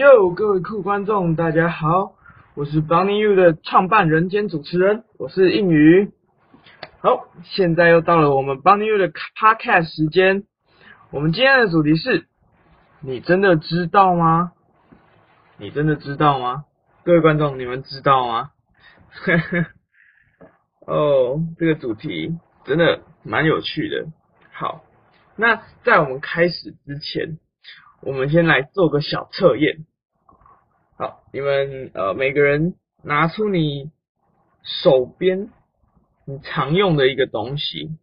Hello，各位酷观众，大家好，我是 Bunny You 的创办人兼主持人，我是应宇。好，现在又到了我们 Bunny You 的 Podcast 时间。我们今天的主题是：你真的知道吗？你真的知道吗？各位观众，你们知道吗？哦，这个主题真的蛮有趣的。好，那在我们开始之前，我们先来做个小测验。好，你们呃每个人拿出你手边你常用的一个东西，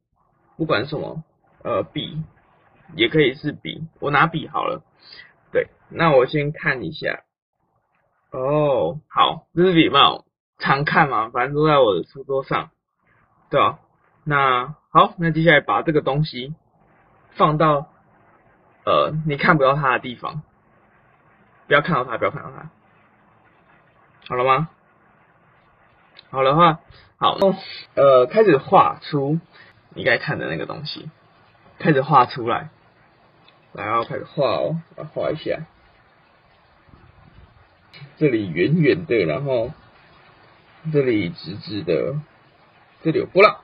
不管什么，呃笔也可以是笔，我拿笔好了。对，那我先看一下。哦，好，这是笔嘛，常看嘛，反正都在我的书桌上，对吧？那好，那接下来把这个东西放到呃你看不到它的地方，不要看到它，不要看到它。好了吗？好的话，好，呃，开始画出你该看的那个东西，开始画出来，来哦，开始画哦，来画一下，这里圆圆的，然后这里直直的，这里有波浪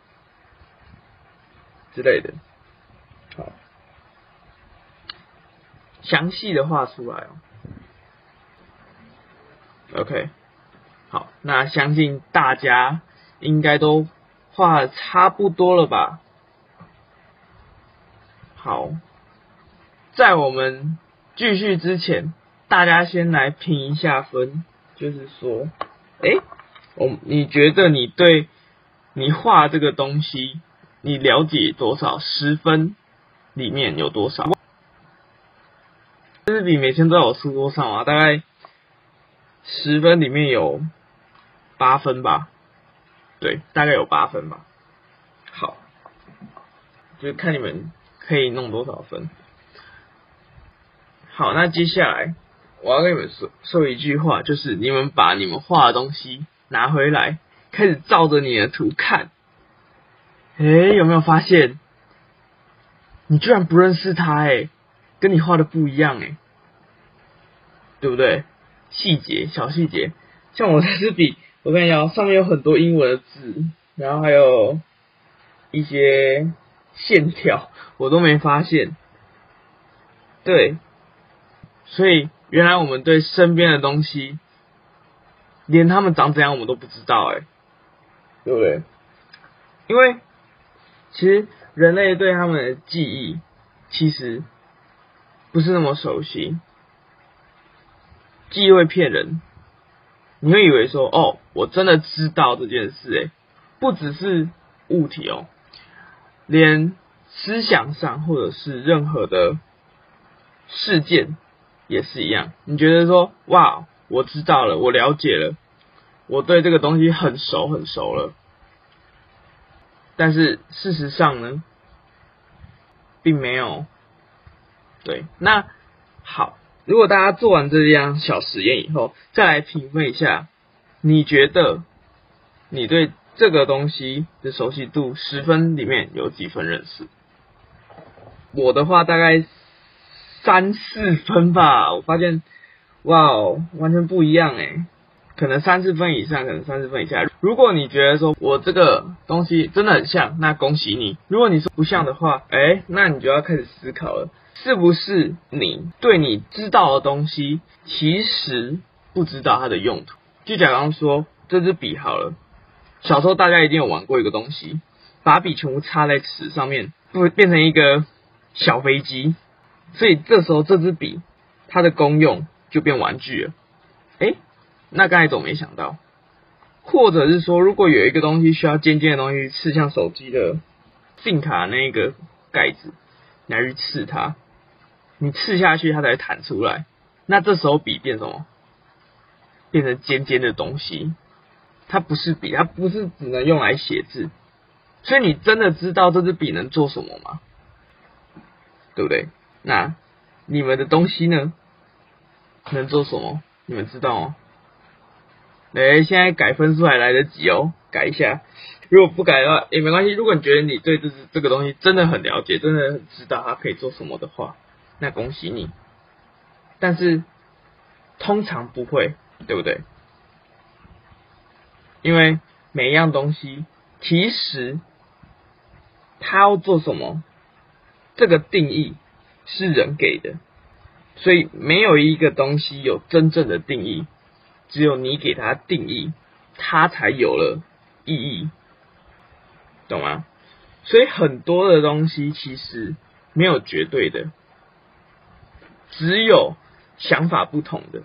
之类的，好，详细的画出来哦，OK。好，那相信大家应该都画差不多了吧？好，在我们继续之前，大家先来评一下分，就是说，诶，我你觉得你对你画这个东西，你了解多少？十分里面有多少？这支笔每天都在我书桌上啊，大概十分里面有。八分吧，对，大概有八分吧。好，就看你们可以弄多少分。好，那接下来我要跟你们说说一句话，就是你们把你们画的东西拿回来，开始照着你的图看。诶，有没有发现？你居然不认识他诶，跟你画的不一样诶，对不对？细节，小细节，像我这支笔。我跟你讲，上面有很多英文的字，然后还有一些线条，我都没发现。对，所以原来我们对身边的东西，连他们长怎样我们都不知道，哎，对不对？因为其实人类对他们的记忆其实不是那么熟悉，记忆会骗人。你会以为说哦，我真的知道这件事诶，不只是物体哦，连思想上或者是任何的事件也是一样。你觉得说哇，我知道了，我了解了，我对这个东西很熟很熟了，但是事实上呢，并没有。对，那好。如果大家做完这样小实验以后，再来评分一下，你觉得你对这个东西的熟悉度十分里面有几分认识？我的话大概三四分吧。我发现，哇哦，完全不一样诶，可能三四分以上，可能三四分以下。如果你觉得说我这个东西真的很像，那恭喜你。如果你说不像的话，诶，那你就要开始思考了。是不是你对你知道的东西，其实不知道它的用途？就假装说这支笔好了，小时候大家一定有玩过一个东西，把笔全部插在纸上面，会变成一个小飞机。所以这时候这支笔它的功用就变玩具了。诶，那刚才怎么没想到？或者是说，如果有一个东西需要尖尖的东西刺向手机的 SIM 卡那个盖子，来去刺它。你刺下去，它才弹出来。那这时候笔变什么？变成尖尖的东西。它不是笔，它不是只能用来写字。所以你真的知道这支笔能做什么吗？对不对？那你们的东西呢？能做什么？你们知道吗？哎，现在改分数还来得及哦，改一下。如果不改的话也没关系。如果你觉得你对这这个东西真的很了解，真的很知道它可以做什么的话。那恭喜你，但是通常不会，对不对？因为每一样东西，其实它要做什么，这个定义是人给的，所以没有一个东西有真正的定义，只有你给它定义，它才有了意义，懂吗？所以很多的东西其实没有绝对的，只有想法不同的。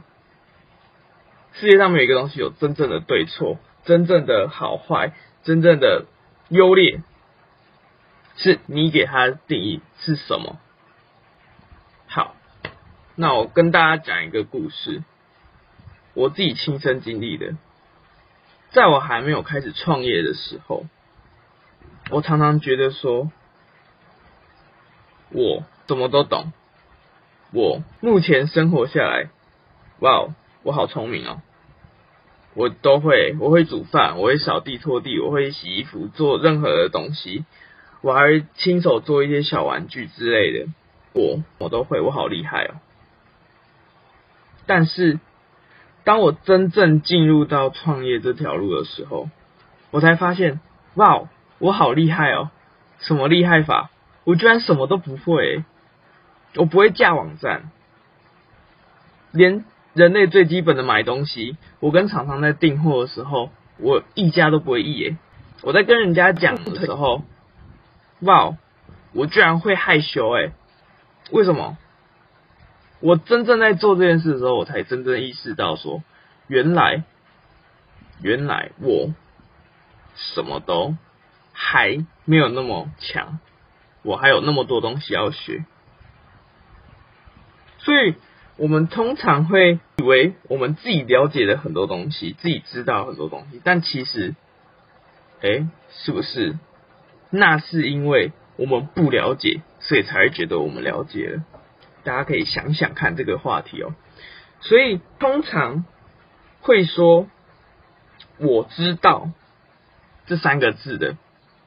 世界上没有一个东西有真正的对错，真正的好坏，真正的优劣，是你给它的定义是什么？好，那我跟大家讲一个故事，我自己亲身经历的，在我还没有开始创业的时候。我常常觉得说，我什么都懂。我目前生活下来，哇，我好聪明哦！我都会，我会煮饭，我会扫地拖地，我会洗衣服，做任何的东西，我还会亲手做一些小玩具之类的。我我都会，我好厉害哦！但是，当我真正进入到创业这条路的时候，我才发现，哇！我好厉害哦！什么厉害法？我居然什么都不会。我不会架网站，连人类最基本的买东西，我跟厂商在订货的时候，我议价都不会议耶。我在跟人家讲的时候，哇，我居然会害羞诶。为什么？我真正在做这件事的时候，我才真正意识到说，原来，原来我什么都。还没有那么强，我还有那么多东西要学，所以我们通常会以为我们自己了解了很多东西，自己知道很多东西，但其实，哎，是不是？那是因为我们不了解，所以才会觉得我们了解了。大家可以想想看这个话题哦。所以通常会说“我知道”这三个字的。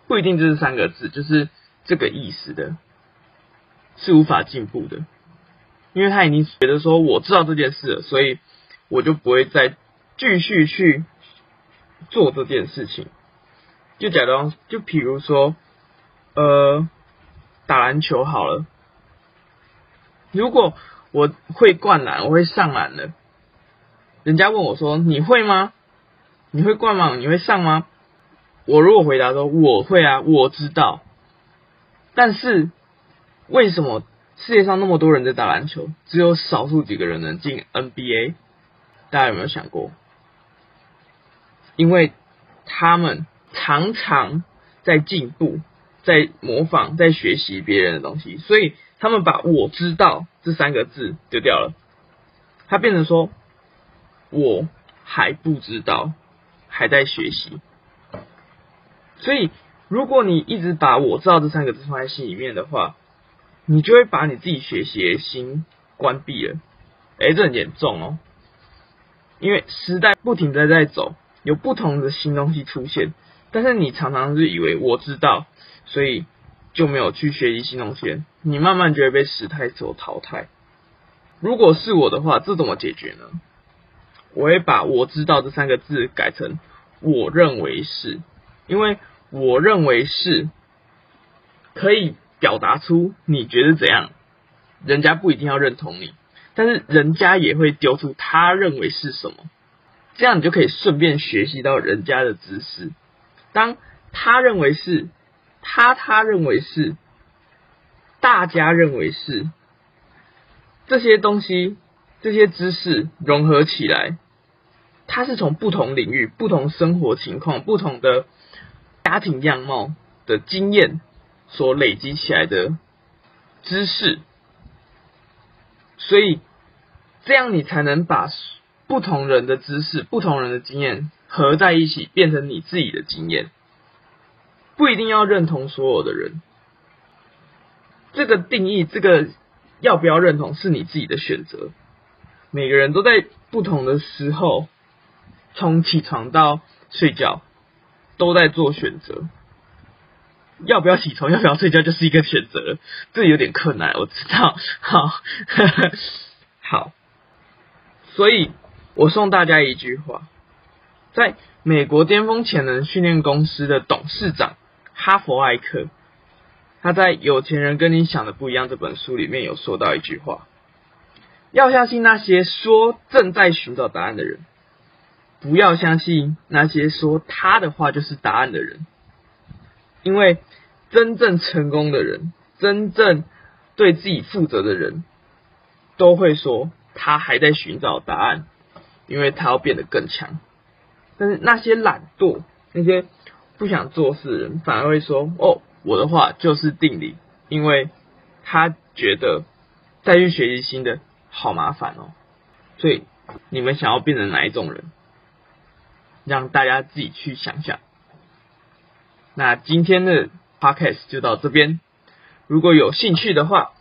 不一定就是三个字，就是这个意思的，是无法进步的，因为他已经觉得说我知道这件事了，所以我就不会再继续去做这件事情。就假装，就比如说，呃，打篮球好了，如果我会灌篮，我会上篮了，人家问我说你会吗？你会灌吗？你会上吗？我如果回答说我会啊，我知道，但是为什么世界上那么多人在打篮球，只有少数几个人能进 NBA？大家有没有想过？因为他们常常在进步，在模仿，在学习别人的东西，所以他们把我知道这三个字丢掉了，他变成说我还不知道，还在学习。所以，如果你一直把我知道这三个字放在心里面的话，你就会把你自己学习的心关闭了。哎，这很严重哦。因为时代不停的在走，有不同的新东西出现，但是你常常是以为我知道，所以就没有去学习新东西，你慢慢就会被时代所淘汰。如果是我的话，这怎么解决呢？我会把我知道这三个字改成我认为是。因为我认为是可以表达出你觉得怎样，人家不一定要认同你，但是人家也会丢出他认为是什么，这样你就可以顺便学习到人家的知识。当他认为是，他他认为是，大家认为是，这些东西，这些知识融合起来，它是从不同领域、不同生活情况、不同的。家庭样貌的经验所累积起来的知识，所以这样你才能把不同人的知识、不同人的经验合在一起，变成你自己的经验。不一定要认同所有的人，这个定义，这个要不要认同是你自己的选择。每个人都在不同的时候，从起床到睡觉。都在做选择，要不要起床，要不要睡觉，就是一个选择。这有点困难，我知道。好，好，所以我送大家一句话，在美国巅峰潜能训练公司的董事长哈佛艾克，他在《有钱人跟你想的不一样》这本书里面有说到一句话：要相信那些说正在寻找答案的人，不要相信那些说他的话就是答案的人，因为真正成功的人，真正对自己负责的人，都会说他还在寻找答案，因为他要变得更强。但是那些懒惰、那些不想做事的人，反而会说：“哦，我的话就是定理，因为他觉得再去学习新的好麻烦哦。”所以你们想要变成哪一种人？让大家自己去想想。那今天的 podcast 就到这边，如果有兴趣的话，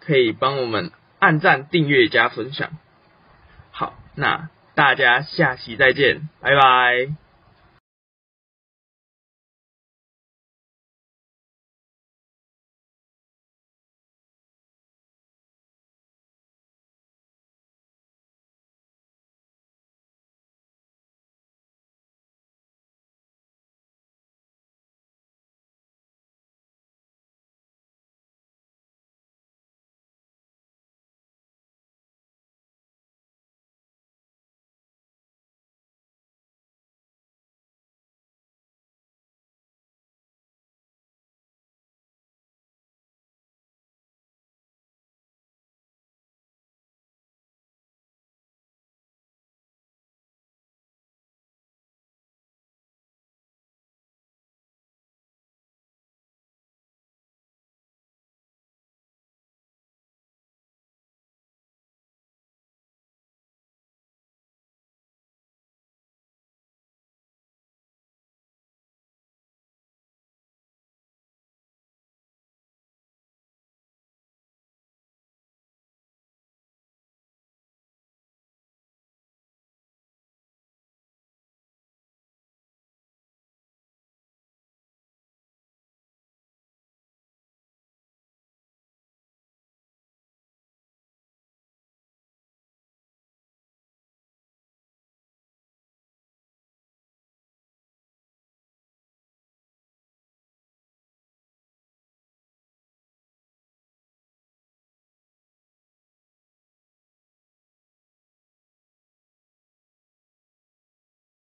可以帮我们按赞、订阅、加分享。好，那。大家下期再见，拜拜。